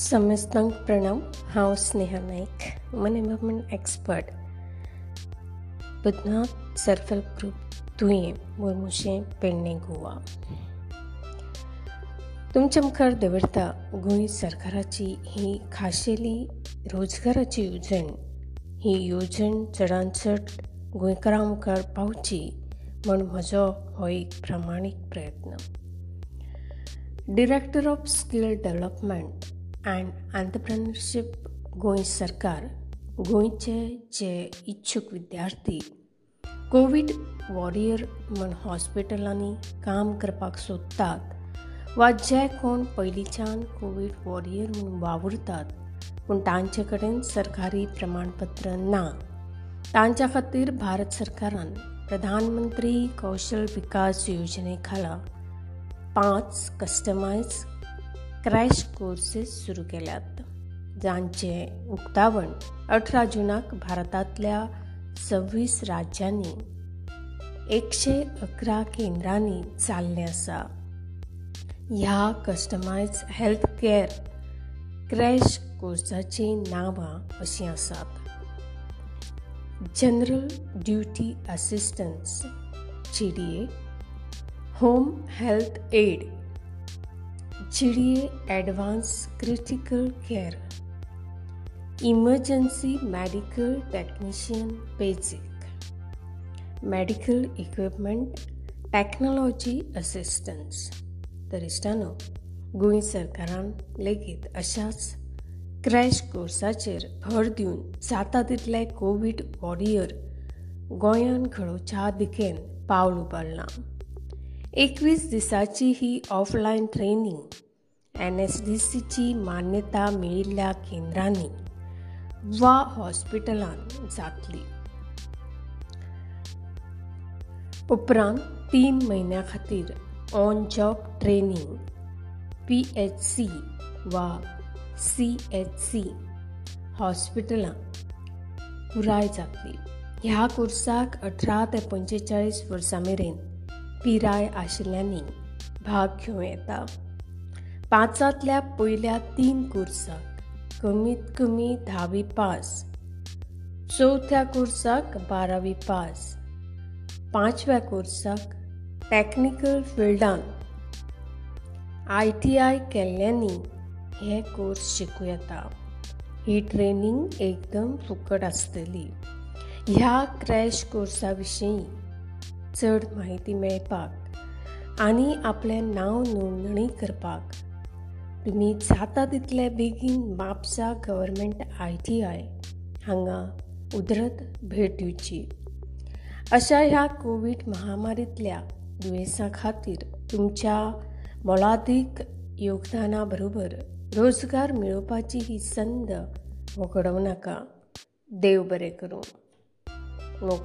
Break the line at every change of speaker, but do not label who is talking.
समस्तांक प्रणाम हांव हो स्नेहा नायक मन empowerment expert Budhnath self help group Tuem Murmuse Pernem Goa. तुमच्या मुखार दवरता गोंय सरकाराची ही खाशेली रोजगाराची येवजण ही येवजण चडांत चड गोंयकारां मुखार पावची म्हूण म्हजो हो एक प्रामाणीक प्रयत्न. Director of skill development and entrepreneurship Goa सरकार गोंयचे जे इच्छूक विद्यार्थी कोवीड वॉरियर म्हण हॉस्पिटलांनी काम करपाक सोदतात वा जे कोण पयलींच्यान कोवीड वॉरियर म्हूण वावुरतात पूण तांचे कडेन सरकारी प्रमाणपत्र ना तांच्या खातीर भारत सरकारान प्रधानमंत्री कौशल विकास योजने खाला पांच कस्टमायज क्रॅश कोर्सीस सुरू केल्यात. जांचे उक्तावण अठरा जुनाक भारतांतल्या सव्वीस राज्यांनी एकशे अकरा केंद्रांनी चालले आसा ह्या कस्टमायज हेल्थ केअर क्रॅश कोर्साची नांवां अशीं आसात. General duty assistance G D A home health aide चिडिये advance critical care. Emergency medical technician basic. Medical equipment technology assistance. तर इष्टानो गोंय सरकारान लेगीत अशाच क्रॅश कोर्साचेर भर दिवन जाता तितले कोवीड वॉरियर गोंयान घडोवच्या दिकेन पावल उबारलां. एकवीस दिसाची ही offline training N S D सीची मान्यता मेळिल्ल्या केंद्रांनी वा हॉस्पिटलान जातली. उपरांत तीन म्हयन्या खातीर on job training P H C वा सी एच सी हॉस्पिटलां पुराय जातली. ह्या कोर्साक अठरा ते पंचेचाळीस वर्सां मेरेन पिराय आशिल्ल्यांनी भाग घेवं येता. पांचांतल्या पयल्या तीन कुर्साक कमीत कमी धावी पास चवथ्या कोर्साक बारावी पास पांचव्या कोर्साक टॅक्निकल फिल्डान आय टी आय केल्ल्यांनी हे कोर्स शिकूं येता. ही ट्रेनींग एकदम फुकट आसतली. ह्या क्रॅश कोर्सा विशीं चड म्हायती मेळपाक आनी आपलें नांव नोंदणी करपाक. तुमी जाता तितले बेगीन Mapusa government I T I हांगा उदरत भेट दिवची. अशा ह्या कोवीड महामारींतल्या दुयेंसां खातीर तुमच्या मोलादीक योगदाना बरोबर रोजगार मेळोवपाची ही संद वगडोवं नाका. देव बरें करूं. नो